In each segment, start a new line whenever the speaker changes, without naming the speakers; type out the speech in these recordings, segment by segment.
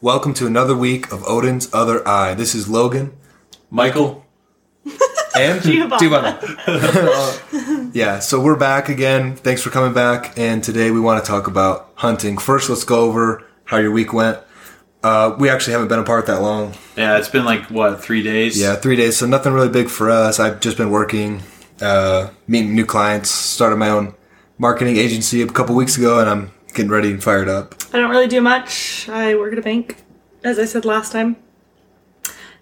Welcome to another week of Odin's Other Eye. This is Logan.
Michael.
And
Giovanna.
Uh, yeah, so we're back again. Thanks for coming back. And today we want to talk about hunting. First, let's go over how your week went. Uh, we actually haven't been apart that long.
Yeah, it's been like what three days.
Yeah, three days. So nothing really big for us. I've just been working, uh, meeting new clients. Started my own marketing agency a couple weeks ago, and I'm getting ready and fired up.
I don't really do much. I work at a bank, as I said last time.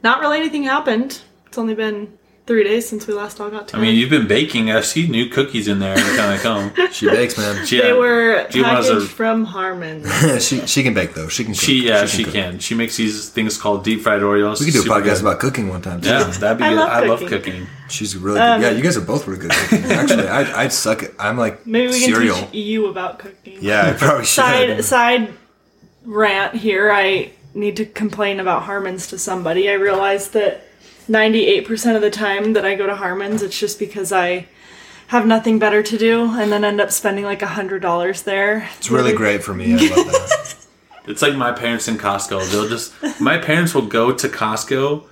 Not really anything happened. It's only been three days since we last all got together.
I mean, you've been baking. I see new cookies in there every time I come.
She bakes, man.
She,
they were
Giovanna's
packaged
a-
from Harmon.
she she can bake though. She can. Cook.
She yeah, she,
cook.
can. She makes these things called deep fried Oreos.
We could do a podcast
good.
about cooking one time. Too.
Yeah, that'd be
I
good.
love
I love
cooking.
cooking.
She's really good. yeah, you guys are both really good cooking. Actually, I I suck at. I'm like
Maybe we can
cereal.
teach you about cooking.
Yeah, I probably should.
Side side rant here. I need to complain about Harmon's to somebody. I realized that 98% of the time that I go to Harmon's, it's just because I have nothing better to do and then end up spending like a hundred dollars there.
It's really great for me. I love that.
It's like my parents in Costco. They'll just my parents will go to Costco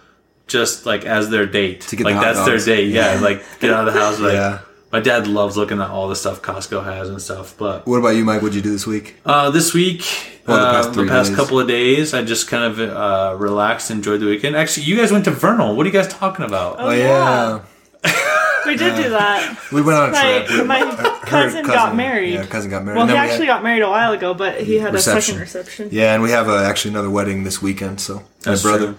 just like as their date.
To get
like
the hot
that's
dogs.
their date. Yeah. like get out of the house. Like
Yeah.
My dad loves looking at all the stuff Costco has and stuff. But
What about you, Mike? What'd you do this week?
uh, this week,
Well, the
uh,
past
the past couple of days, I just kind of uh, relaxed, enjoyed the weekend. Actually, you guys went to Vernal. What are you guys talking about?
Oh,
yeah.
We did do that.
we went on a
My,
trip. We-
my
her
cousin, got married.
Yeah, cousin got married.
well,
And
he
then we
actually
had-
got married a while ago, but he had
Reception.
a second reception.
Yeah, and we have uh, actually another wedding this weekend. So
That's
my brother.
true.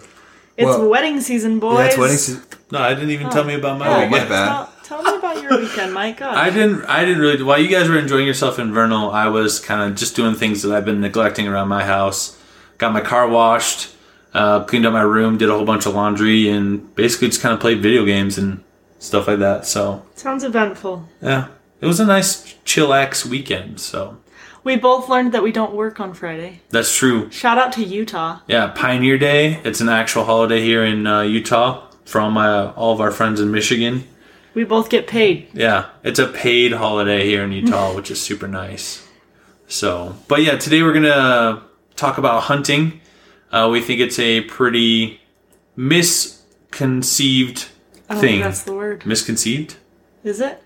It's
Well-
wedding season, boys.
Yeah, it's wedding season.
No, I didn't even tell me about my
Yeah,
Oh, my bad.
Tell, tell me about your weekend, Mike. God.
I didn't. I didn't really. While you guys were enjoying yourself in Vernal, I was kind of just doing things that I've been neglecting around my house. Got my car washed, uh, cleaned up my room, did a whole bunch of laundry, and basically just kind of played video games and stuff like that. So
Sounds eventful.
yeah, it was a nice chillax weekend. So
We both learned that we don't work on Friday.
that's true.
Shout out to Utah.
Yeah, Pioneer Day. It's an actual holiday here in uh, Utah for all my all of our friends in Michigan.
We both get paid.
Yeah, it's a paid holiday here in Utah, which is super nice. So, but yeah, today we're gonna talk about hunting. Uh, we think it's a pretty misconceived
I don't
thing.
think that's the word.
Misconceived,
Is it?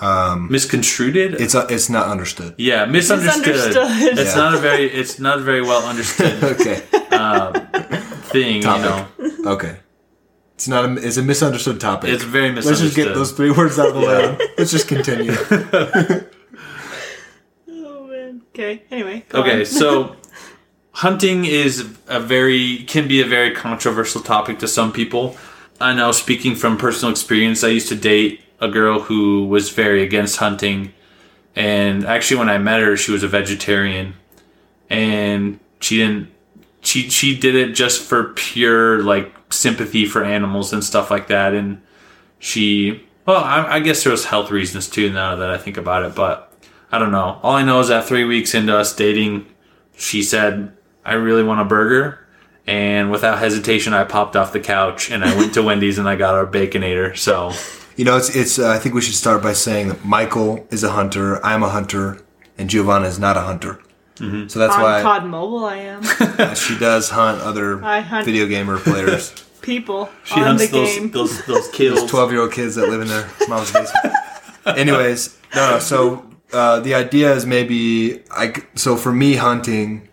Um, misconstrued.
It's uh, it's not understood.
yeah, misunderstood.
Misunderstood.
It's
Yeah.
not a very, it's not a very well understood
Okay.
thing.
Topic.
You know,
Okay. It's not a. It's a misunderstood topic.
it's very misunderstood.
Let's just get those three words out of the way. Let's just continue.
Oh man. Okay. Anyway.
Okay, so hunting is a very can be a very controversial topic to some people. I know speaking from personal experience, I used to date a girl who was very against hunting. And actually when I met her, she was a vegetarian. And she didn't she she did it just for pure like sympathy for animals and stuff like that and she well I, I guess there was health reasons too now that I think about it but I don't know all I know is that three weeks into us dating she said I really want a burger and without hesitation I popped off the couch and I went to Wendy's and I got our baconator so
You know, it's it's. Uh, I think we should start by saying that Michael is a hunter. I'm a hunter, and Giovanna is not a hunter.
Mm-hmm.
So that's
on
why
COD Mobile, I am
she does hunt other
I hunt-
video gamer players.
people
she
on
hunts
the
those,
game.
those those kills
Twelve year old kids that live in their mom's basement. Anyways, no, no. So uh, the idea is maybe I. c- So for me, hunting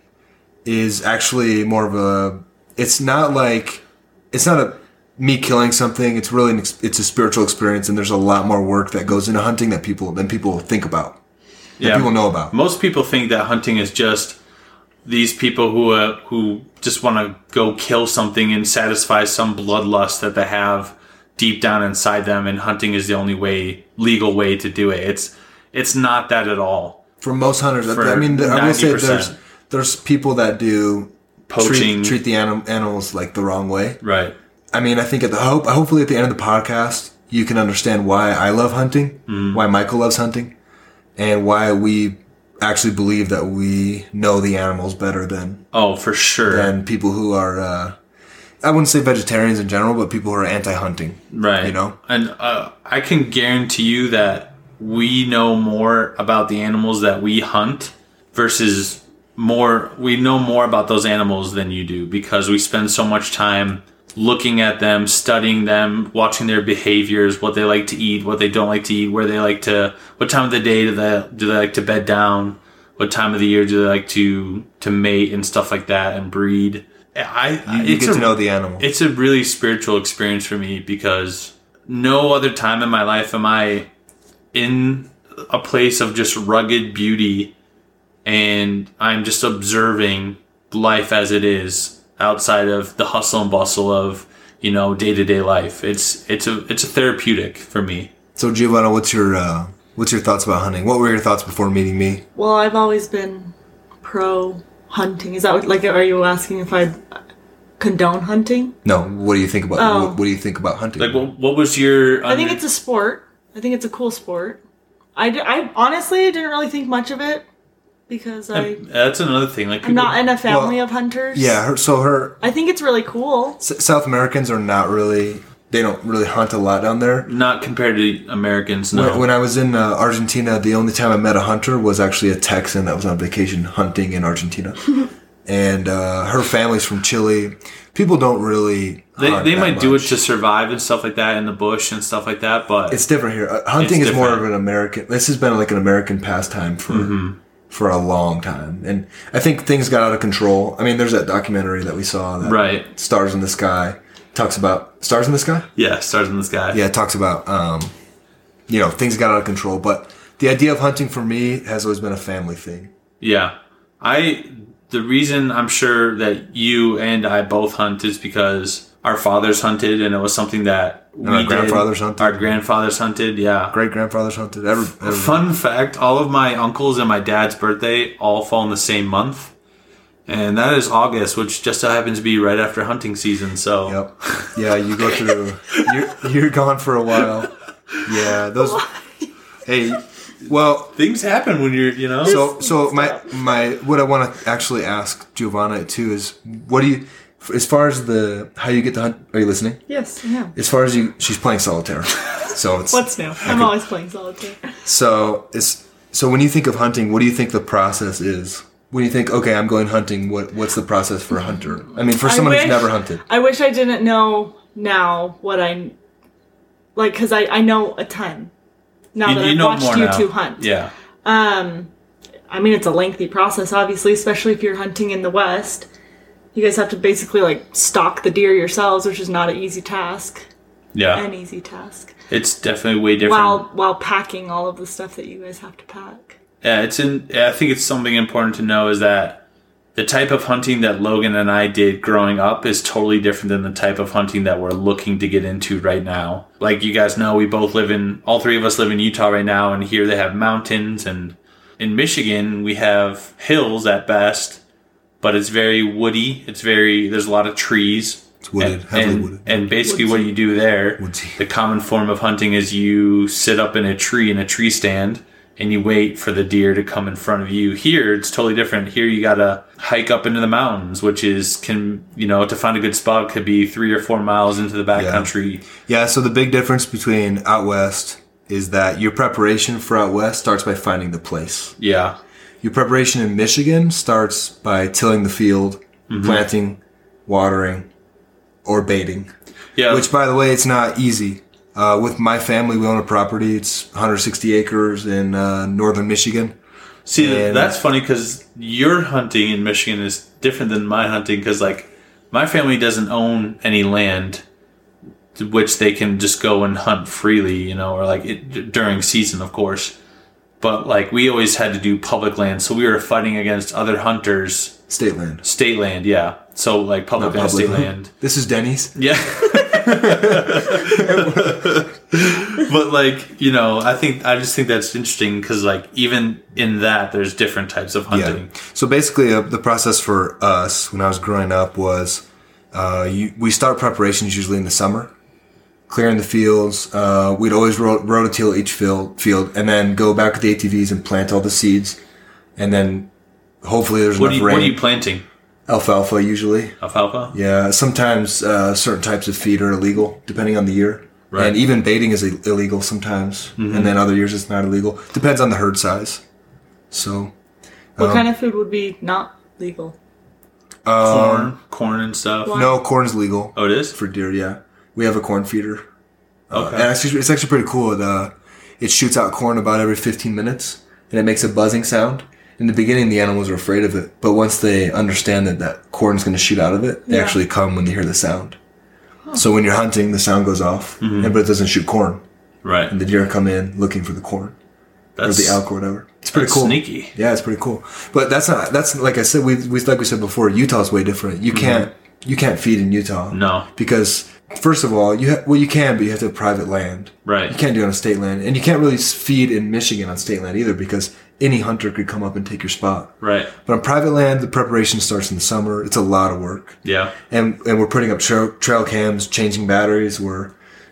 is actually more of a. It's not like it's not a me killing something. It's really an, it's a spiritual experience, and there's a lot more work that goes into hunting that people than people think about. That people know about.
Most people think that hunting is just these people who uh, who just want to go kill something and satisfy some bloodlust that they have deep down inside them, and hunting is the only way, legal way to do it. It's it's not that at all.
For most hunters,
For
I mean, I will say there's there's people that do
Poaching,
treat, treat the anim- animals like the wrong way.
right?
I mean, I think at the hope, hopefully at the end of the podcast, you can understand why I love hunting, why Michael loves hunting, and why we actually believe that we know the animals better than
Oh, for sure.
than people who are. Uh, I wouldn't say vegetarians in general, but people who are anti-hunting.
Right.
You know?
And uh, I can guarantee you that we know more about the animals that we hunt versus more we know more about those animals than you do because we spend so much time looking at them, studying them, watching their behaviors, what they like to eat, what they don't like to eat, where they like to, what time of the day do they do they like to bed down, what time of the year do they like to to mate and stuff like that and breed. I
You, you get
a-
to know the animal.
it's a really spiritual experience for me because no other time in my life am I in a place of just rugged beauty and I'm just observing life as it is outside of the hustle and bustle of, you know, day-to-day life. It's it's a it's a therapeutic for me.
so Giovanna, what's your uh, what's your thoughts about hunting? What were your thoughts before meeting me?
Well, I've always been pro hunting. Is that what, like, are you asking if I condone hunting?
No, what do you think about
Oh.
what, what do you think about hunting?
Like what, what was your
I think it's a sport. I think it's a cool sport. I, d- I honestly didn't really think much of it because I,
That's another thing. Like
I'm not
people-
in a family
Well,
of hunters.
yeah, her, so her
I think it's really cool.
S- South Americans are not really they don't really hunt a lot down there.
not compared to Americans, no.
When, when I was in uh, Argentina, the only time I met a hunter was actually a Texan that was on vacation hunting in Argentina, and uh, her family's from Chile. People don't really.
They,
hunt
they
that
might do it to survive and stuff like that in the bush and stuff like that, but
It's different here. Uh, hunting
It's
is more of an American. This has been like an American pastime for
Mm-hmm.
For a long time, and I think things got out of control. I mean, there's that documentary that we saw, that
Right.
Stars in the Sky, talks about stars in the sky.
yeah, stars in the sky.
Yeah, it talks about um, you know things got out of control, but the idea of hunting for me has always been a family thing.
Yeah. I the reason I'm sure that you and I both hunt is because our fathers hunted and it was something that we
our
did.
grandfathers hunted.
Our grandfathers hunted, yeah.
Great grandfathers hunted. Every, every
Fun fact, all of my uncles and my dad's birthday all fall in the same month. And that is August, which just so happens to be right after hunting season. So
Yep. Yeah, you go through. You're you're gone for a while. Yeah, those. Hey, well,
things happen when you're, you know.
so so my my what I want to actually ask Giovanna too is what do you as far as the how you get to hunt? Are you listening?
Yes, I am.
As far as you, she's playing solitaire. So it's
What's new? I'm always playing solitaire.
So it's so when you think of hunting, what do you think the process is? When you think, okay, I'm going hunting, what what's the process for a hunter? I mean, for
I
someone who's never hunted.
I wish I didn't know now what I'm like because I, I know a ton now
you,
that
you
I've
know
watched
more
you
now.
two hunt.
Yeah.
Um, I mean, it's a lengthy process, obviously, especially if you're hunting in the West. You guys have to basically like stalk the deer yourselves, which is not an easy task.
Yeah.
An easy task.
It's definitely way different.
While while packing all of the stuff that you guys have to pack.
Yeah, it's in. I think it's something important to know is that the type of hunting that Logan and I did growing up is totally different than the type of hunting that we're looking to get into right now. Like you guys know, we both live in. All three of us live in Utah right now, and here they have mountains, and in Michigan we have hills at best, but it's very woody. It's very. There's a lot of trees.
It's wooded,
and,
heavily
and,
wooded.
and basically, what you do there,
Woodsy.
the common form of hunting is you sit up in a tree in a tree stand and you wait for the deer to come in front of you. Here, it's totally different. Here, you gotta hike up into the mountains, which is can you know to find a good spot could be three or four miles into the backcountry.
Yeah, so the big difference between out west is that your preparation for out west starts by finding the place.
Yeah,
Your preparation in Michigan starts by tilling the field,
Mm-hmm.
planting, watering, or baiting.
yeah.
Which, by the way, it's not easy. Uh, with my family, we own a property. It's 160 acres in uh, northern Michigan.
See,
and-
that's funny because your hunting in Michigan is different than my hunting because, like, my family doesn't own any land which they can just go and hunt freely, you know, or like it, during season, of course. But like, we always had to do public land, so we were fighting against other hunters,
State land.
state land, yeah. So like public
Not
land,
public.
state land.
This is Denny's.
Yeah. but like you know, I think I just think that's interesting because like even in that, there's different types of hunting.
Yeah. So basically, uh, the process for us when I was growing up was uh, you, we start preparations usually in the summer, clearing the fields. Uh, we'd always ro- rototill each field, field, and then go back with the ATVs and plant all the seeds, and then hopefully there's
What are
enough
you
rain.
What are you planting?
Alfalfa usually.
Alfalfa.
Yeah, sometimes uh, certain types of feed are illegal depending on the year.
Right.
And even baiting is illegal sometimes, and then other years it's not illegal. Depends on the herd size. So,
What
Um,
kind of food would be not legal?
corn, corn and stuff.
Why?
No, corn's legal
Oh, it is.
for deer. Yeah, we have a corn feeder. Uh,
Okay.
and actually, it's actually pretty cool. It, uh, it shoots out corn about every 15 minutes, and it makes a buzzing sound. In the beginning, the animals are afraid of it, but once they understand that that corn's going to shoot out of it, they
Yeah.
actually come when they hear the sound. So when you're hunting, the sound goes off,
Mm-hmm.
and, but it doesn't shoot corn.
Right.
And the deer come in looking for the corn or
That's
the elk or whatever. It's pretty
that's
cool.
sneaky.
Yeah, it's pretty cool. But that's not that's like I said we, we like we said before. Utah's way different. You can't you can't feed in Utah.
Mm-hmm. No.
because first of all, you ha- well you can, but you have to have private land.
Right.
You can't do it on a state land, and you can't really feed in Michigan on state land either because any hunter could come up and take your spot.
Right.
But on private land, the preparation starts in the summer. It's a lot of work,
Yeah.
and and we're putting up trail, trail cams, changing batteries, we're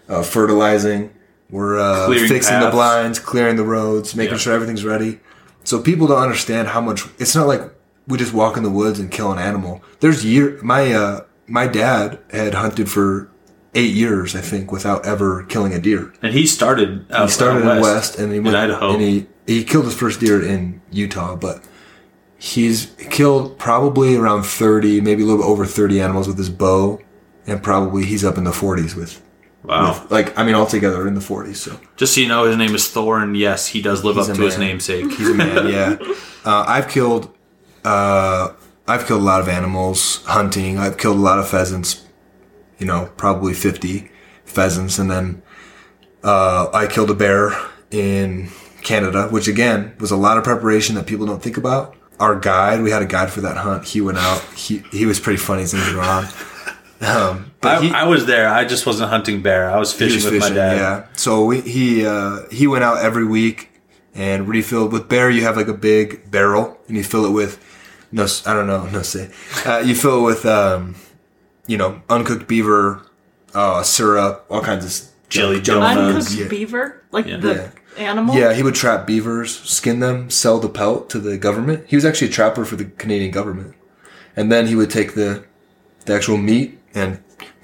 uh, fertilizing, we're uh, fixing the blinds, clearing the roads, making
Yeah.
sure everything's ready. So people don't understand how much. It's not like we just walk in the woods and kill an animal. There's year. My uh, my dad had hunted for eight years, I think, without ever killing a deer.
And he started out
He started
out
in west, and he
in
went
Idaho.
and he he killed his first deer in Utah, but he's killed probably around thirty, maybe a little bit over thirty animals with his bow, and probably he's up in the forties with,
wow.
with like I mean altogether in the forties. So
Just so you know, his name is Thor, and yes, he does live
He's
up to his namesake.
he's a man. yeah, uh, I've killed uh, I've killed a lot of animals hunting. I've killed a lot of pheasants. You know, probably fifty pheasants, and then uh, I killed a bear in Canada, which again was a lot of preparation that people don't think about. Our guide, we had a guide for that hunt. He went out. He he was pretty funny. His name's Ron. Um, but
I,
he,
I was there. I just wasn't hunting bear. I was fishing
was
with my dad.
Yeah. So we, he uh, he went out every week and refilled with bear. You have like a big barrel and you fill it with no, I don't know, no say. Uh, you fill it with um, you know, uncooked beaver, uh, syrup, all kinds of s-
Jelly
junk- junk
donuts.
Uncooked
Yeah.
beaver, like
Yeah.
the
Yeah.
animal.
Yeah, he would trap beavers, skin them, sell the pelt to the government. He was actually a trapper for the Canadian government. And then he would take the the actual meat and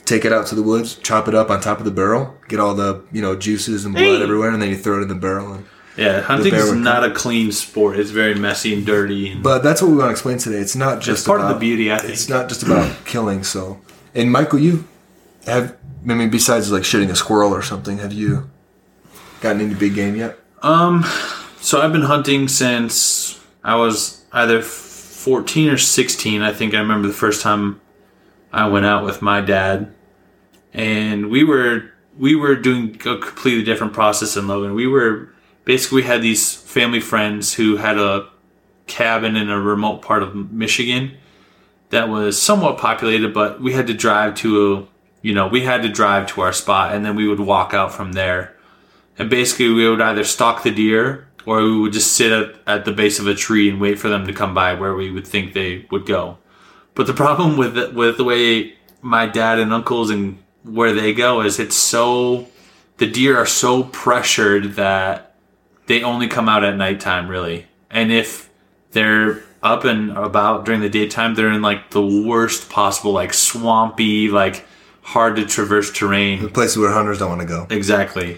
take it out to the woods, chop it up on top of the barrel, get all the, you know, juices and blood
Hey.
everywhere, and then you throw it in the barrel. And,
Yeah, hunting is
would
not a clean sport. It's very messy and dirty. And
but that's what we want to explain today. It's not just
part of the beauty, I think.
It's not just about killing. So, and Michael, you have, I mean, besides like shooting a squirrel or something, have you gotten any big game yet?
Um, so I've been hunting since I was either 14 or 16. I think I remember the first time I went out with my dad, and we were we were doing a completely different process in Logan. We were basically we had these family friends who had a cabin in a remote part of Michigan that was somewhat populated, but we had to drive to you know we had to drive to our spot, and then we would walk out from there. And basically, we would either stalk the deer or we would just sit at, at the base of a tree and wait for them to come by where we would think they would go. But the problem with the, with the way my dad and uncles and where they go is it's so the deer are so pressured that they only come out at nighttime really. And if they're up and about during the daytime, they're in like the worst possible like swampy like hard to traverse terrain.
The places where hunters don't want to go.
Exactly.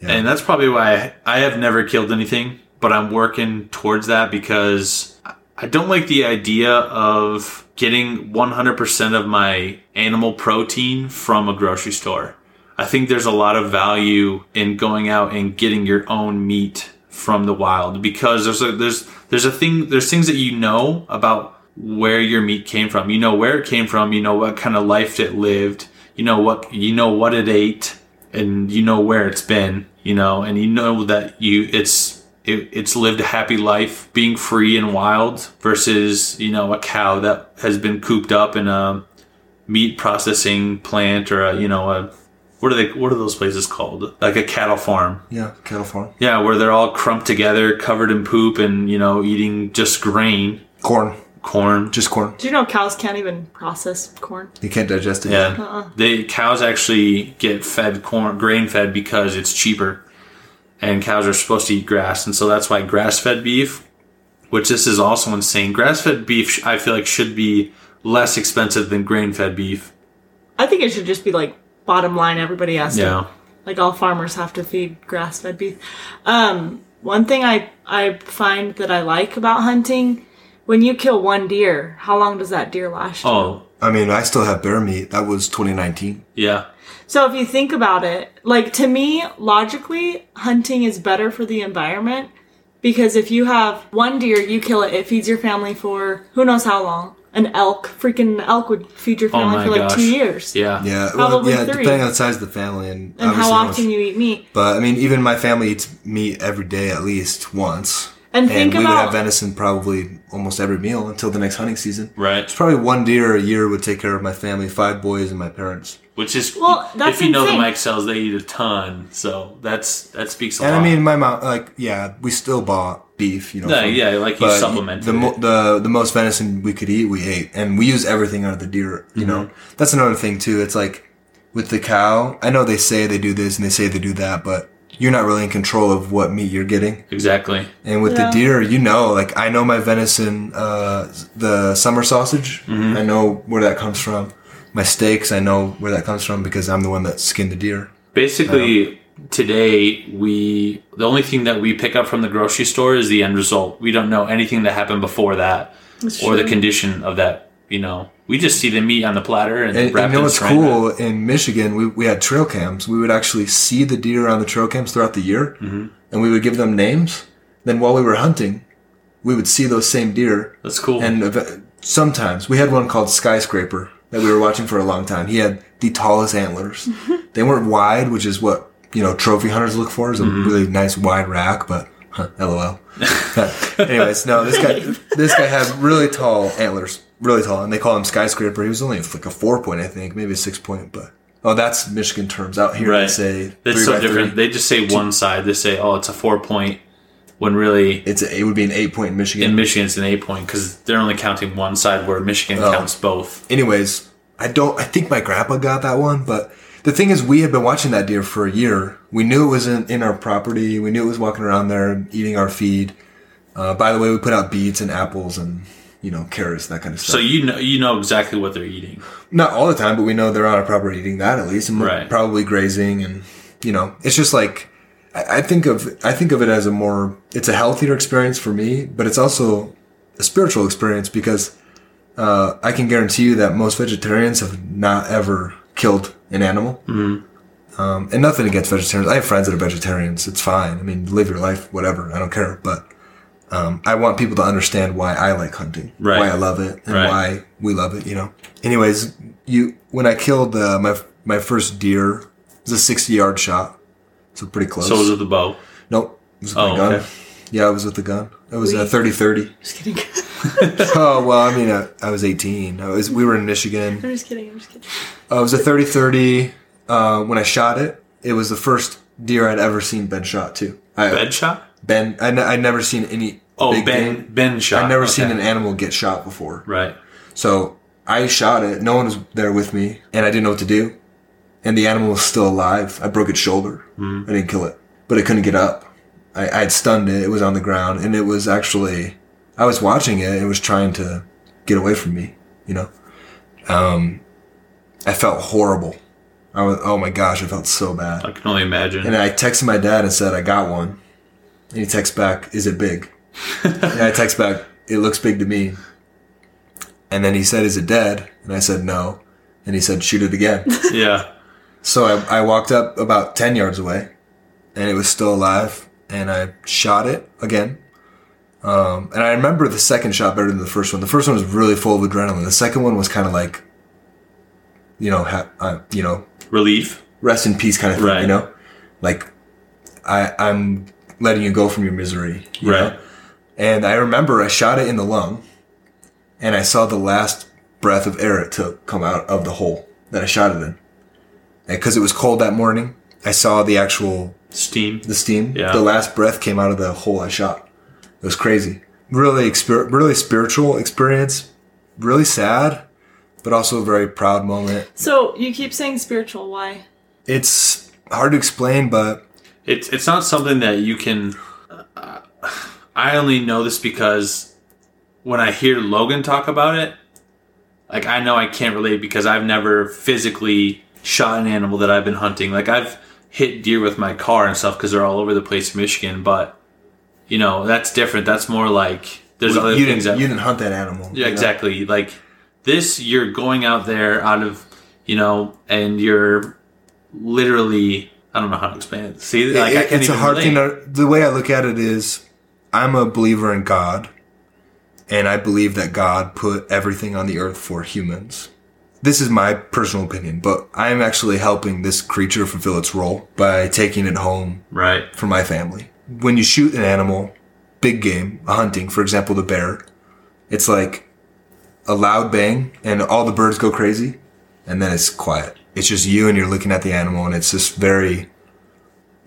And that's probably why I have never killed anything, but I'm working towards that because I don't like the idea of getting 100% of my animal protein from a grocery store. I think there's a lot of value in going out and getting your own meat from the wild because there's a there's there's a thing there's things that you know about where your meat came from. You know where it came from, you know what kind of life it lived, you know what you know what it ate and you know where it's been, you know, and you know that you it's it, it's lived a happy life being free and wild versus you know a cow that has been cooped up in a meat processing plant or a you know a what are they what are those places called like a cattle farm
Yeah, cattle farm.
yeah where they're all crumped together covered in poop and you know eating just grain
Corn.
corn
Just corn.
Do you know cows can't even process corn?
They can't digest it.
Yeah, uh-uh. they cows actually get fed corn, grain fed because it's cheaper, and cows are supposed to eat grass, and so that's why grass fed beef, which this is also insane. Grass fed beef, I feel like, should be less expensive than grain fed beef.
I think it should just be like bottom line. Everybody has to
Yeah,
like all farmers have to feed grass-fed beef. Um, one thing I I find that I like about hunting when you kill one deer, how long does that deer last? you?
Oh,
I mean, I still have bear meat. That was 2019.
yeah.
So if you think about it, like to me, logically, hunting is better for the environment because if you have one deer, you kill it, it feeds your family for who knows how long. An elk, freaking elk would feed your
Oh
family
my
for like
gosh.
two years.
Yeah.
Yeah, well,
Probably
yeah,
three.
depending on the size of the family and,
And how
obviously much-
often you eat meat.
But I mean, even my family eats meat every day at least once.
And think
we would
about-
have venison probably almost every meal until the next hunting season.
Right.
It's probably one deer a year would take care of my family, five boys and my parents.
Which is
Well, that's
if you know the
insane.
Mike cells, they eat a ton. So that's that speaks a lot.
And
lot.
I mean, my mom, like, yeah, we still bought beef, you know.
Yeah,
from-
yeah, like you supplemented
the, mo-
it.
the the most venison we could eat, we ate, and we use everything out of the deer. You know,
Mm-hmm.
that's another thing too. It's like with the cow. I know they say they do this and they say they do that, but you're not really in control of what meat you're getting.
exactly.
And with
Yeah.
the deer, you know, like I know my venison, uh, the summer sausage.
Mm-hmm.
I know where that comes from. My steaks, I know where that comes from because I'm the one that skinned the deer.
Basically, today we the only thing that we pick up from the grocery store is the end result. We don't know anything that happened before that
That's
or the condition of that. You know, we just see the meat on the platter and,
And, and
wrapped
you know
in
what's
saran wrap.
cool? In Michigan, we, we had trail cams. We would actually see the deer on the trail cams throughout the year,
Mm-hmm.
and we would give them names. Then while we were hunting, we would see those same deer.
That's cool.
And sometimes we had one called Skyscraper that we were watching for a long time. He had the tallest antlers. they weren't wide, which is what you know trophy hunters look for, is a
Mm-hmm.
really nice wide rack. But huh, lol. Anyways, no, this guy this guy had really tall antlers, really tall, and they call him Skyscraper. He was only like a four point, I think, maybe a six point, but. Oh, that's Michigan terms. Out here, they say
That's so different.
three.
They just say one side. They say, "Oh, it's a four point," when really
It's a, it would be an eight point in Michigan.
in Michigan it's an eight point because they're only counting one side, where Michigan
Oh.
counts both.
anyways, I don't. I think my grandpa got that one, but the thing is, we had been watching that deer for a year. We knew it was in, in our property. We knew it was walking around there eating our feed. Uh, by the way, we put out beets and apples and you know carrots, that kind of stuff.
So you know you know exactly what they're eating.
Not all the time, but we know they're on our property eating that at least, and
Right.
probably grazing, and you know, it's just like I, think of I think of it as a more it's a healthier experience for me, but it's also a spiritual experience because uh, I can guarantee you that most vegetarians have not ever killed an animal. Mm-hmm. Um, and nothing against vegetarians. I have friends that are vegetarians. It's fine. I mean, live your life, whatever. I don't care. But um, I want people to understand why I like hunting,
Right.
why I love it, and
Right.
why we love it. You know. Anyways, you when I killed uh, my my first deer, it was a sixty yard shot, so pretty close.
So was it the bow?
Nope, it was with
Oh,
my gun.
okay.
Yeah, it was with the gun. It was a
Wait.
30-30.
Just kidding.
oh well, I mean, I, I was eighteen. I was we were in Michigan.
I'm just kidding. I'm just kidding.
Uh, it was a 30-30. Uh, when I shot it, it was the first deer I'd ever seen Ben shot too. I,
Bed shot?
Ben, I, would never seen any.
Oh,
big
Ben
game.
Ben shot.
I'd never
Okay.
seen an animal get shot before.
Right.
So I shot it. No one was there with me, and I didn't know what to do. And the animal was still alive. I broke its shoulder.
Hmm.
I didn't kill it, but it couldn't get up. I, I had stunned it. It was on the ground, and it was actually. I was watching it. It was trying to get away from me. You know. Um, I felt horrible. I was. Oh my gosh! I felt so bad.
I can only imagine.
And I texted my dad and said, I got one. And he texts back, Is it big? and I text back, It looks big to me. And then he said, Is it dead? And I said, No. And he said, Shoot it again.
yeah.
So I, I walked up about 10 yards away and it was still alive. And I shot it again. Um, and I remember the second shot better than the first one. The first one was really full of adrenaline. The second one was kind of like, you know, ha- uh, you know,
Relief.
rest in peace kind of thing,
Right.
you know? Like I I'm letting you go from your misery. you
Right.
know? And I remember I shot it in the lung and I saw the last breath of air it took come out of the hole that I shot it in. And cuz it was cold that morning, I saw the actual
Steam.
the steam.
Yeah.
The last breath came out of the hole I shot. It was crazy. Really exper- really spiritual experience. Really sad, but also a very proud moment.
So you keep saying spiritual. Why?
It's hard to explain, but
It's it's not something that you can. Uh, I only know this because when I hear Logan talk about it, like I know I can't relate because I've never physically shot an animal that I've been hunting. Like I've hit deer with my car and stuff because they're all over the place in Michigan, but you know that's different. That's more like there's
Well,
other
you
things
didn't
that
you didn't hunt that animal.
Yeah,
you know?
exactly. Like this, you're going out there out of, you know, and you're literally. I don't know how to explain it. See, like
It-
I can't
it's a hard
relate.
thing. To, the way I look at it is, I'm a believer in God, and I believe that God put everything on the earth for humans. This is my personal opinion, but I'm actually helping this creature fulfill its role by taking it home
Right.
for my family. When you shoot an animal, big game, a hunting, for example, the bear, it's like a loud bang and all the birds go crazy and then it's quiet. It's just you and you're looking at the animal and it's just very,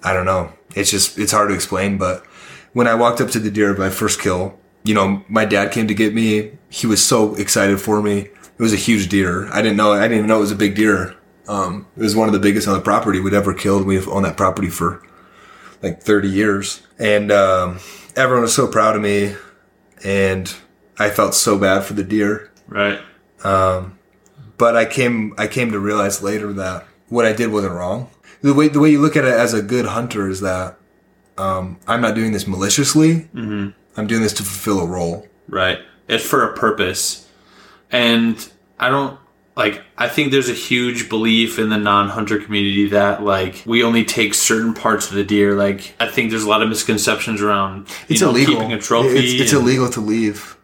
I don't know. It's just, it's hard to explain, but when I walked up to the deer, of my first kill, you know, my dad came to get me. He was so excited for me. It was a huge deer. I didn't know, I didn't even know it was a big deer. Um, it was one of the biggest on the property we'd ever killed. We've owned that property for like 30 years. And um, everyone was so proud of me. And I felt so bad for the deer.
Right.
But I came I came to realize later that what I did wasn't wrong. The way the way you look at it as a good hunter is that um, I'm not doing this maliciously. Mm-hmm. I'm doing this to fulfill a role.
Right. It's for a purpose. And I don't like I think there's a huge belief in the non-hunter community that like we only take certain parts of the deer. Like I think there's a lot of misconceptions around you
It's
know,
illegal.
keeping a trophy.
It's, it's
and-
illegal to leave.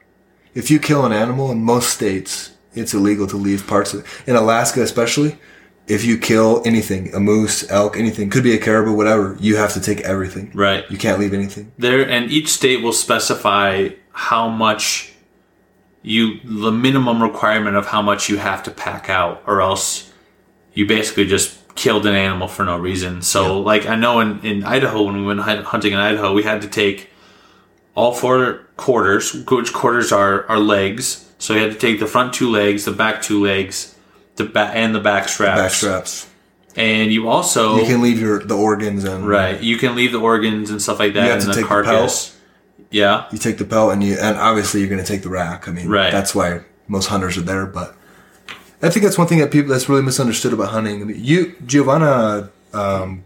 If you kill an animal in most states, it's illegal to leave parts of it. In Alaska, especially, if you kill anything, a moose, elk, anything, could be a caribou, whatever, you have to take everything.
Right.
You can't leave anything.
there and each state will specify how much you the minimum requirement of how much you have to pack out or else you basically just killed an animal for no reason. So like i know in, in idaho when we went hunting in idaho we had to take all four quarters which quarters are are legs. So you had to take the front two legs the back two legs the back and the back straps.
Back straps.
and you also
You can leave your the organs and
right. You can leave the organs and stuff like that
You have
in
to
the
take the
carcass yeah
You take the pelt and you and obviously you're going to take the rack. I mean,
Right.
that's why most hunters are there. But I think that's one thing that people that's really misunderstood about hunting. I mean, you Giovanna um,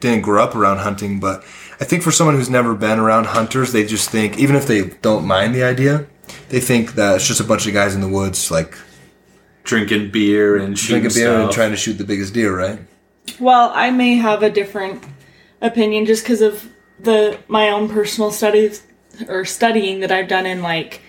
didn't grow up around hunting, but I think for someone who's never been around hunters, they just think even if they don't mind the idea, they think that it's just a bunch of guys in the woods like
drinking beer and shooting
drinking beer and
stuff.
trying to shoot the biggest deer, right?
Well, I may have a different opinion just because of the my own personal studies or studying that I've done in like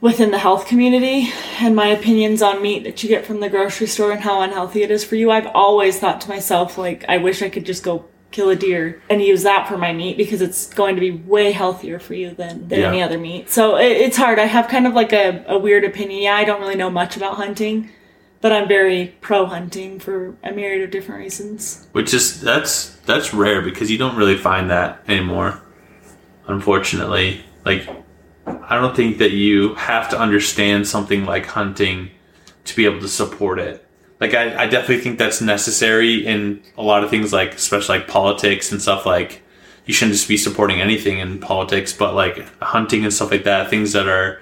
within the health community and my opinions on meat that you get from the grocery store and how unhealthy it is for you. I've always thought to myself like I wish I could just go kill a deer and use that for my meat because it's going to be way healthier for you than, than
Yeah.
any other meat. So it, it's hard. I have kind of like a, a weird opinion. Yeah, I don't really know much about hunting, but I'm very pro hunting for a myriad of different reasons.
which is that's that's rare because you don't really find that anymore unfortunately. Like i don't think that you have to understand something like hunting to be able to support it. Like i, I definitely think that's necessary in a lot of things like especially like politics and stuff like you shouldn't just be supporting anything in politics but like hunting and stuff like that things that are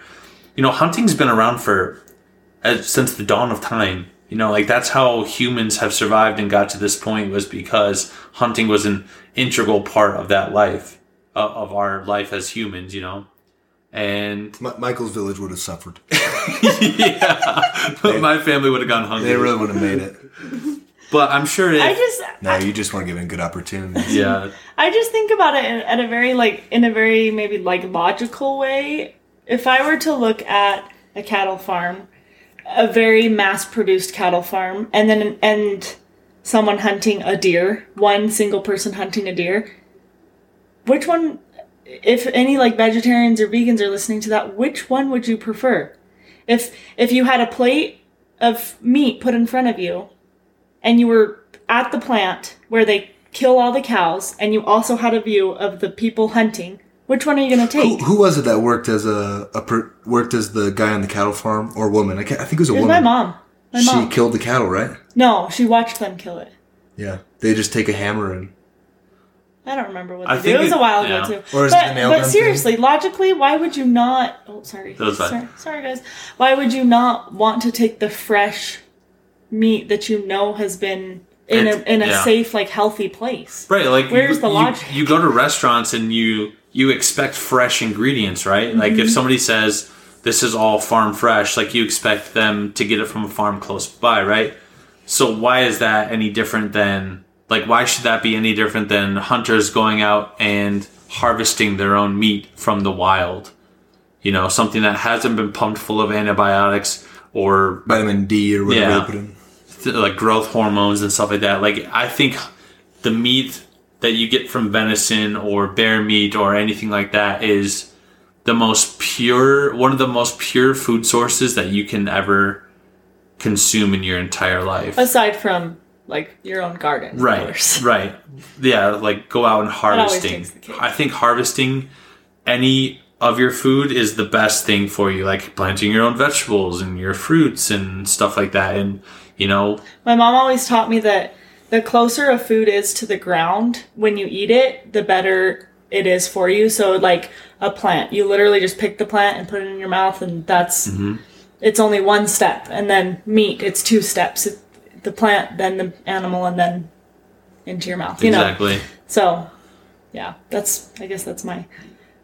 you know hunting's been around for as, since the dawn of time. You know, like that's how humans have survived and got to this point was because hunting was an integral part of that life, uh, of our life as humans. You know, and
M- Michael's village would have suffered.
yeah, But my family would have gone hungry.
They really would have made it.
but I'm sure if
I just
No, you just weren't given good opportunities.
yeah,
I just think about it in, at a very like in a very maybe like logical way. If I were to look at a cattle farm, a very mass-produced cattle farm, and then and someone hunting a deer, one single person hunting a deer, which one? If any like vegetarians or vegans are listening to that, which one would you prefer? If if you had a plate of meat put in front of you, and you were at the plant where they kill all the cows, and you also had a view of the people hunting, which one are you going to
Who,
take?
who was it that worked as a, a per, worked as the guy on the cattle farm or woman? I, I think it was a
It was
woman.
my mom. My
she
mom.
killed the cattle, right?
no, she watched them kill it.
Yeah. They just take a hammer and
I don't remember what
I
they did.
think
It was a while
yeah.
ago too.
Or is it
but
the nail
but
gun
seriously, logically, why would you not? Oh, sorry.
That
sorry, sorry, guys. Why would you not want to take the fresh meat that you know has been in a in a
yeah.
safe, like healthy place?
right. Like
Where's
you,
the
you-
logic?
You, go to restaurants and you you expect fresh ingredients, right? Like if mm-hmm. somebody says this is all farm fresh, like you expect them to get it from a farm close by, right? So why is that any different than like why should that be any different than hunters going out and harvesting their own meat from the wild? You know, something that hasn't been pumped full of antibiotics or
Vitamin D or whatever
Yeah.
they put in.
th- like growth hormones and stuff like that. Like I think the meat that you get from venison or bear meat or anything like that is the most pure, one of the most pure food sources that you can ever consume in your entire life.
Aside from like your own garden,
Right, right. Yeah, like go out and harvesting.
takes the cake.
I think harvesting any of your food is the best thing for you, like planting your own vegetables and your fruits and stuff like that. And you know,
My mom always taught me that the closer a food is to the ground when you eat it, the better it is for you. So, like a plant, you literally just pick the plant and put it in your mouth, and that's
Mm-hmm.
it's only one step. And then meat, it's two steps: it, the plant, then the animal, and then into your mouth. You know. So, yeah, that's I guess that's my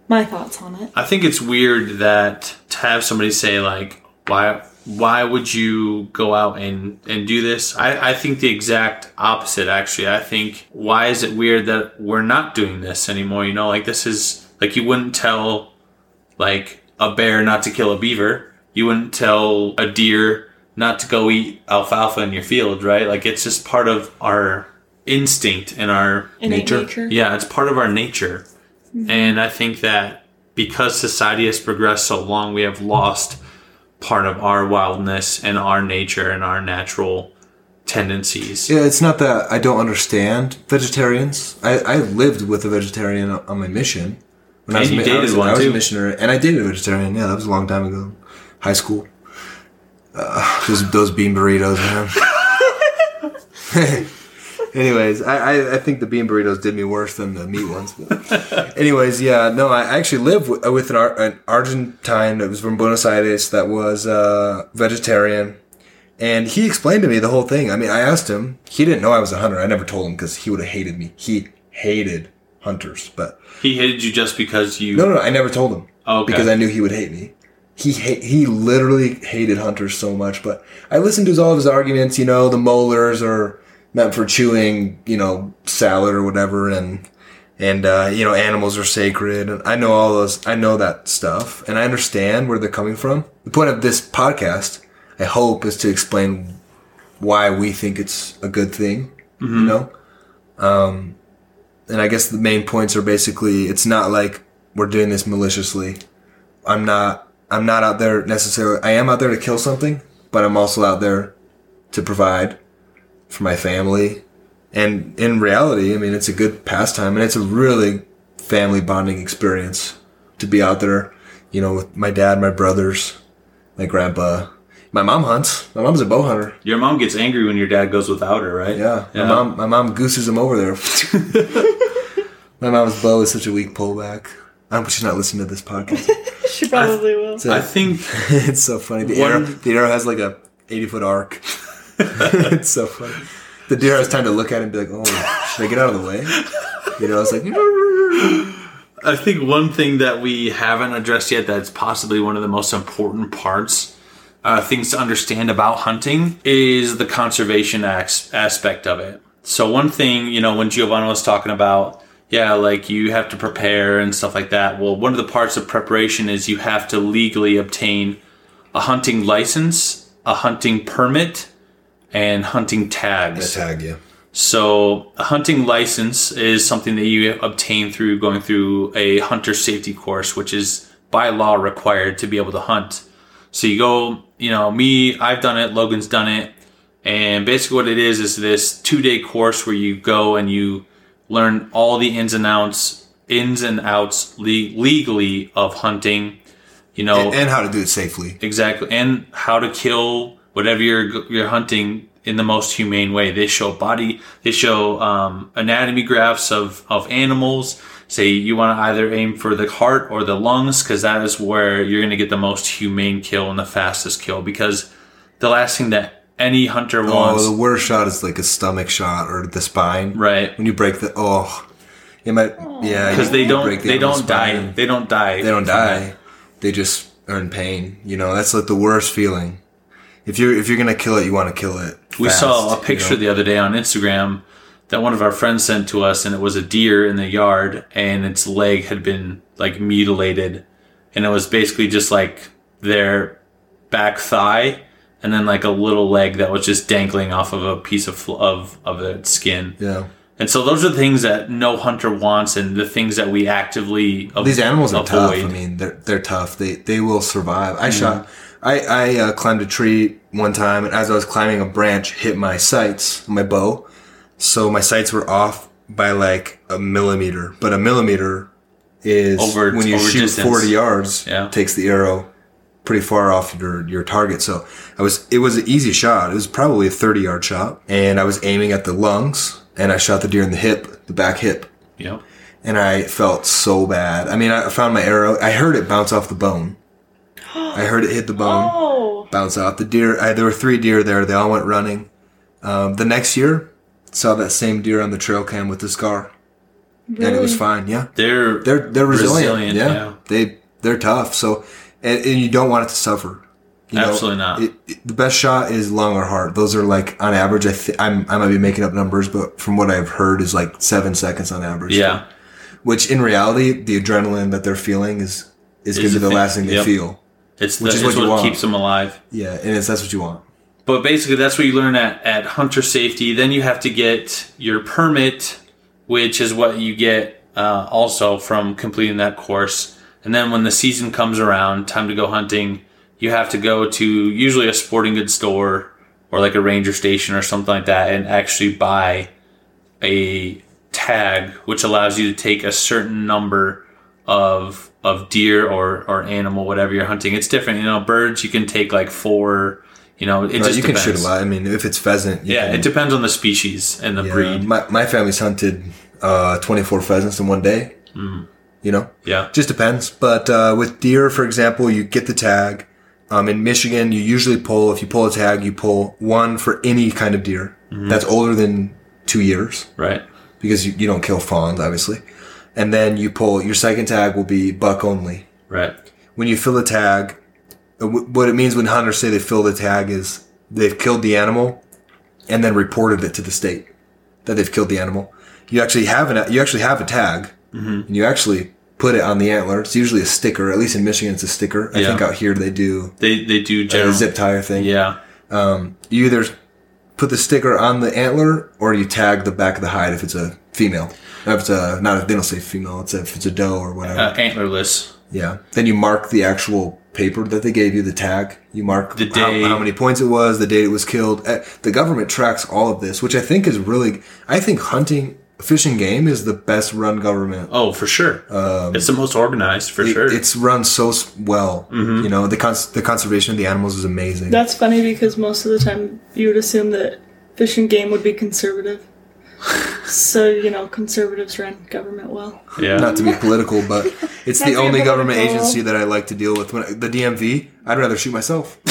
my thoughts on it.
I think it's weird that to have somebody say like, why why would you go out and and do this? I, I think the exact opposite actually. I think why is it weird that we're not doing this anymore? You know, like this is like you wouldn't tell like a bear not to kill a beaver. You wouldn't tell a deer not to go eat alfalfa in your field, right? Like it's just part of our instinct and our
Nature.
nature.
yeah, it's part of our nature. Mm-hmm. And I think that because society has progressed so long, we have lost part of our wildness and our nature and our natural tendencies.
Yeah, it's not that I don't understand vegetarians. I, I lived with a vegetarian on my mission. When
And you
mi- I
dated
was,
one,
I was
too.
a missionary, and I dated a vegetarian. Yeah, that was a long time ago, high school. Uh, those those bean burritos, man. Anyways, I, I, I think the bean burritos did me worse than the meat ones. But anyways, yeah, no, I actually lived with, with an, Ar- an Argentine that was from Buenos Aires that was uh, vegetarian. And he explained to me the whole thing. I mean, I asked him. He didn't know I was a hunter. I never told him because he would have hated me. He hated hunters. But
He hated you just because you.
no, no, no I never told him
Okay.
because I knew he would hate me. He ha- he literally hated hunters so much. But I listened to his, all of his arguments. You know, the molars are meant for chewing. You know, salad or whatever, and and uh, you know, animals are sacred. And I know all those. I know that stuff, and I understand where they're coming from. The point of this podcast, I hope, is to explain why we think it's a good thing. You know. Um, and I guess the main points are basically it's not like we're doing this maliciously. I'm not I'm not out there necessarily I am out there to kill something, but I'm also out there to provide for my family. And in reality, I mean it's a good pastime and it's a really family bonding experience to be out there, you know, with my dad, my brothers, my grandpa. My mom hunts. My mom's a bow hunter.
Your mom gets angry when your dad goes without her, right?
Yeah. My mom my mom gooses him over there. my mom's bow is such a weak pullback. I hope she's not listening to this podcast.
She probably will.
So-
I think
it's so funny. The
One-
arrow, the arrow has like a eighty foot arc. it's so funny. The deer has time to look at it and be like, "Oh, should I get out of the way?" You know, I was like,
I think one thing that we haven't addressed yet that's possibly one of the most important parts, uh, things to understand about hunting, is the conservation as- aspect of it. So, one thing, you know, when Giovanna was talking about, yeah, like you have to prepare and stuff like that. Well, one of the parts of preparation is you have to legally obtain a hunting license, a hunting permit, and hunting tags.
tag you.
So, a hunting license is something that you obtain through going through a hunter safety course, which is by law required to be able to hunt. So, you go, you know, me, I've done it, Logan's done it. And basically, what it is is this two day course where you go and you learn all the ins and outs, ins and outs le- legally of hunting. You know,
And how to do it safely.
Exactly, and how to kill whatever you're you're hunting in the most humane way. They show body, they show um, anatomy graphs of of animals. Say you want to either aim for the heart or the lungs because that is where you're going to get the most humane kill and the fastest kill. Because the last thing that any hunter oh, wants,
Oh, the worst shot is like a stomach shot or the spine.
right?
When you break the oh, It might, yeah,
because they don't
break the
they don't die they don't die
They don't
from that.
die. They just are in pain. You know, that's like the worst feeling. If you're if you're gonna kill it, you want to kill it.
We saw a
you
picture
know?
the other day on Instagram that one of our friends sent to us, and it was a deer in the yard, and its leg had been like mutilated, and it was basically just like their back thigh, and then like a little leg that was just dangling off of a piece of of of its skin.
Yeah.
And so those are the things that no hunter wants, and the things that we actively av-
These animals are tough. I mean, they're they're tough. They they will survive. I shot. I I uh, climbed a tree one time, and as I was climbing, a branch hit my sights, my bow. So my sights were off by like a millimeter. But a millimeter is
Over-
when you shoot
distance.
forty yards.
Yeah.
takes the arrow pretty far off your your target. So I was it was an easy shot. It was probably a thirty yard shot, and I was aiming at the lungs, and I shot the deer in the hip, the back hip
Yep.
and I felt so bad. I mean, I found my arrow. I heard it bounce off the bone. I heard it hit the bone,
Oh,
bounce off the deer. I, there were three deer there. They all went running. Um, the next year, saw that same deer on the trail cam with the scar, and it was fine. Yeah,
They're
they're they're resilient.
Resilient,
yeah.
yeah.
they they're tough. So, and, and you don't want it to suffer. You
Absolutely not.
It, it- the best shot is lung or heart. Those are like on average. I th- I'm, I might be making up numbers, but from what I've heard, is like seven seconds on average.
yeah.
Which in reality, the adrenaline that they're feeling is is going to be
the
the
thing.
last thing they
Yep.
feel.
It's, the,
Which is
it's
what you
what,
want.
keeps them alive.
Yeah, and it's that's what you want.
But basically, that's what you learn at, at hunter safety. Then you have to get your permit, which is what you get uh, also from completing that course. And then when the season comes around, time to go hunting, you have to go to usually a sporting goods store or like a ranger station or something like that and actually buy a tag which allows you to take a certain number of of deer or or animal whatever you're hunting it's different you know birds you can take like four you know it
Right,
just
you can shoot a lot. I mean, if it's pheasant, you
yeah
can-
it depends on the species and the
yeah.
breed
My my family's hunted uh, 24 pheasants in one day.
Mm.
You know,
yeah
just depends. But uh, with deer, for example, you get the tag. Um, in Michigan, you usually pull. If you pull a tag, you pull one for any kind of deer
Mm-hmm.
that's older than two years.
right
because you, you don't kill fawns, obviously. And then you pull your second tag will be buck only.
right
When you fill a tag, uh, what it means when hunters say they fill the tag is they've killed the animal and then reported it to the state that they've killed the animal. You actually have an you actually have a tag,
Mm-hmm.
and you actually put it on the antler. It's usually a sticker. At least in Michigan, it's a sticker. I
Yeah.
think out here they do
they they do
a zip tie thing.
yeah
You either put the sticker on the antler or you tag the back of the hide if it's a female. If it's a not they don't say female. It's a, if it's a doe or whatever.
uh, antlerless
yeah. Then you mark the actual paper that they gave you, the tag. You mark
The
how,
day.
how many points it was, the date it was killed. Uh, The government tracks all of this, which I think is really. I think hunting, fishing game is the best run government.
oh for sure it's the most organized for
Um, It-
sure
It's run so s- well. You know the cons- the conservation of the animals is amazing.
that's funny because most of the time you would assume that fish and game would be conservative. so you know, conservatives run government well.
yeah
not to be political, but it's the only government
political.
agency that I like to deal with. When the DMV, I'd rather shoot myself.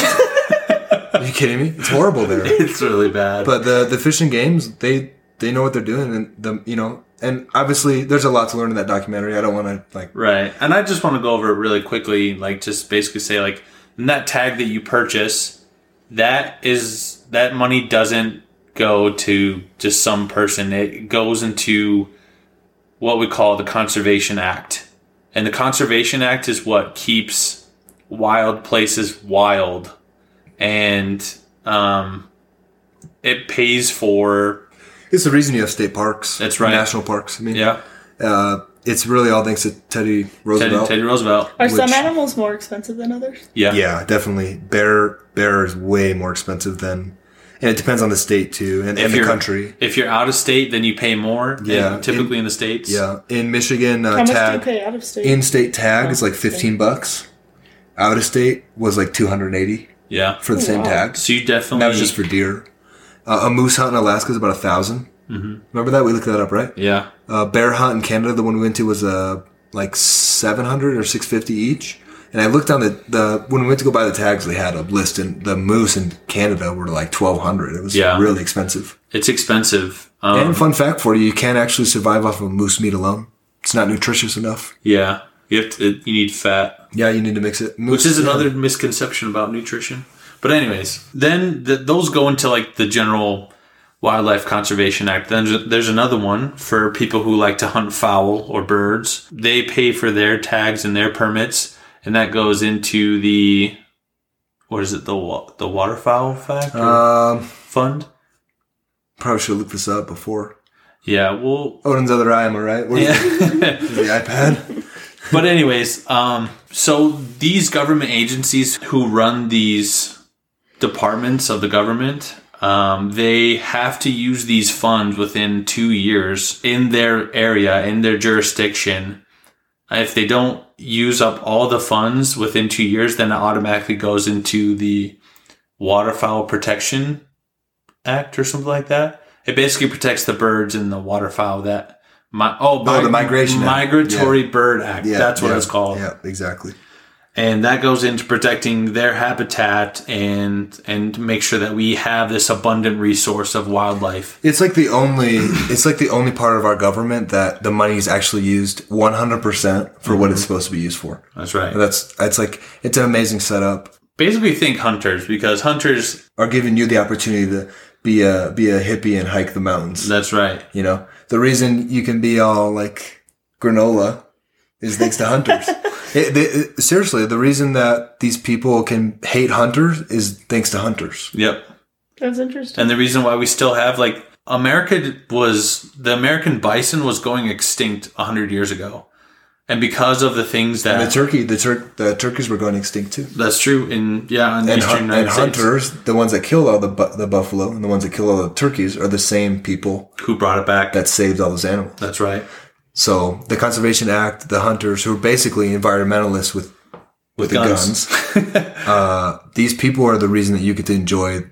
Are you kidding me? It's horrible there.
it's really bad
But the the fishing games, they they know what they're doing, and the you know, and obviously there's a lot to learn in that documentary. I don't want to like
Right. And I just want to go over it really quickly, like just basically say like that tag that you purchase, that is that money doesn't go to just some person. It goes into what we call the Conservation Act. And the Conservation Act is what keeps wild places wild. And um it pays for
it's the reason you have state parks.
That's right.
National parks. I mean,
yeah,
uh, it's really all thanks to Teddy
Teddy,
Roosevelt.
Teddy Roosevelt.
Are some animals more expensive than others?
Yeah.
Yeah, definitely. Bear bear is way more expensive than, and it depends on the state too, and, and the country.
If you're out of state, then you pay more.
Yeah.
typically in, the states.
Yeah, in Michigan, uh,
How much do you
tag
pay out of state?
in-state tag is
Oh,
like fifteen bucks. Out of state was like two hundred and eighty
yeah.
for the same
wow.
tag.
So you
And
definitely
that was just for deer. Uh, a moose hunt in Alaska is about a 1000 Mm-hmm. Remember that? We looked that up, right?
yeah.
Uh, bear hunt in Canada, the one we went to was uh, like seven hundred or six fifty each, And I looked on the, the when we went to go buy the tags, they had a list, and the moose in Canada were like twelve hundred. It was
Yeah.
really expensive.
It's expensive. Um,
and fun fact for you, you can't actually survive off of moose meat alone. It's not nutritious enough.
yeah, you have to. You need fat.
Yeah, you need to mix it. Moose,
which is
yeah.
another misconception about nutrition. But anyways, then th those go into like the general Wildlife Conservation Act. Then there's- there's another one for people who like to hunt fowl or birds. They pay for their tags and their permits, and that goes into the what is it the the waterfowl fact
Um,
fund?
probably should look this up before.
Yeah, well,
Odin's other eye, am I right? Where's
yeah.
the, the iPad?
but anyways, um, so these government agencies who run these departments of the government, um, they have to use these funds within two years in their area, in their jurisdiction. If they don't use up all the funds within two years, then it automatically goes into the Waterfowl Protection Act or something like that. It basically protects the birds and the waterfowl that. My, oh,
Oh, the Migration Act.
Migratory Bird Act. yeah, That's what
yeah,
it's called
Yeah, exactly.
And that goes into protecting their habitat and and make sure that we have this abundant resource of wildlife.
It's like the only it's like the only part of our government that the money is actually used 100% for what it's mm-hmm. supposed to be used for.
That's right.
That's it's like it's an amazing setup.
Basically, think hunters because hunters.
Are giving you the opportunity to be a be a hippie and hike the mountains.
That's right.
You know, the reason you can be all like granola is thanks to hunters. It- it- seriously, the reason that these people can hate hunters is thanks to hunters.
Yep.
That's interesting.
And the reason why we still have like America was the American bison was going extinct hundred years ago, and because of the things that
The turkey, the tur- the turkeys were going extinct too.
that's true in yeah in the
And,
eastern
hun-
United
and
States
hunters, the ones that killed all the bu- the buffalo and the ones that killed all the turkeys, are the same people
who brought it back.
that saved all those animals.
that's right.
So the Conservation Act, the hunters who are basically environmentalists with with, the
guns.
guns, uh, these people are the reason that you get to enjoy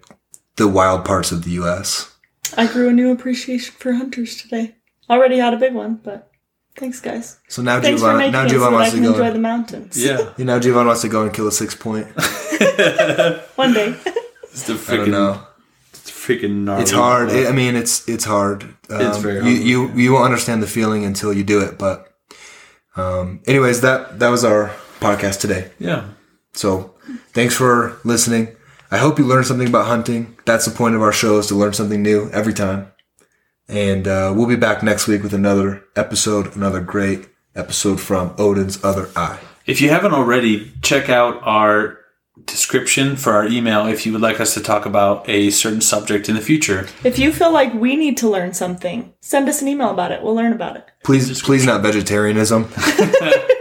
the wild parts of the U.S.
I grew a new appreciation for hunters today. Already had a big one, but thanks, guys.
So now
Thanks
Giovanna,
making
now
it so
Giovanna
I
wants to go.
enjoy
and-
the mountains.
Yeah,
you know, Giovanna wants to go and kill a six point.
One day.
it's the
I don't
freaking
know.
it's freaking gnarly.
It's hard. I I mean, it's it's hard. Um,
It's very hard.
You, you you won't understand the feeling until you do it. But, um, anyways, that that was our podcast today.
yeah.
So, thanks for listening. I hope you learned something about hunting. That's the point of our show is to learn something new every time. And uh, we'll be back next week with another episode, another great episode from Odin's Other Eye.
If you haven't already, check out our description for our email if you would like us to talk about a certain subject in the future.
If you feel like we need to learn something, send us an email about it. We'll learn about it.
Please, please not vegetarianism.